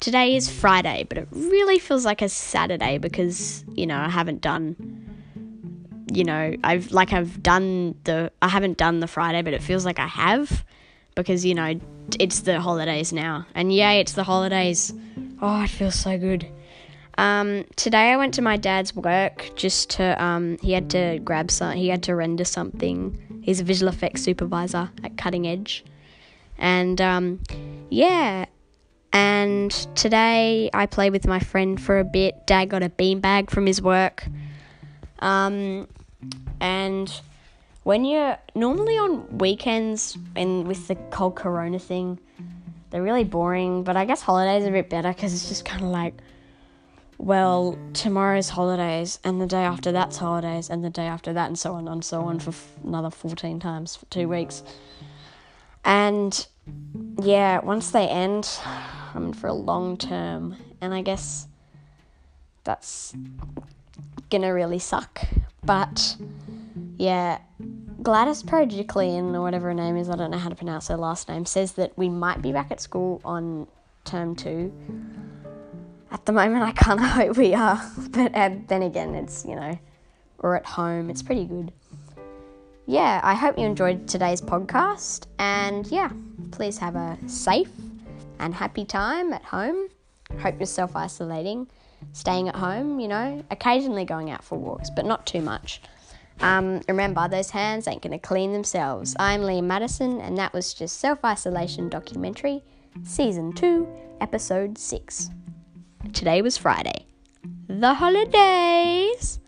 today is Friday, but it really feels like a Saturday because, you know, I haven't done you know, I've like I've done the I haven't done the Friday, but it feels like I have because, you know, it's the holidays now. And yay, it's the holidays. Oh, it feels so good. Um, today I went to my dad's work just to um, he had to grab some he had to render something. He's a visual effects supervisor at Cutting Edge. And um, yeah, and today I played with my friend for a bit. Dad got a beanbag from his work. Um, and when you're normally on weekends and with the cold corona thing, they're really boring. But I guess holidays are a bit better because it's just kind of like, well, tomorrow's holidays, and the day after that's holidays, and the day after that, and so on and so on for f- another 14 times for two weeks. And yeah, once they end, For a long term, and I guess that's gonna really suck. But yeah, Gladys Perigiclian, or whatever her name is, I don't know how to pronounce her last name, says that we might be back at school on term two. At the moment, I kind of hope we are, but then again, it's you know, we're at home, it's pretty good. Yeah, I hope you enjoyed today's podcast, and yeah, please have a safe and happy time at home. Hope you're self isolating, staying at home, you know, occasionally going out for walks, but not too much. Um, remember, those hands ain't gonna clean themselves. I'm Liam Madison, and that was just Self Isolation Documentary, Season 2, Episode 6. Today was Friday. The holidays!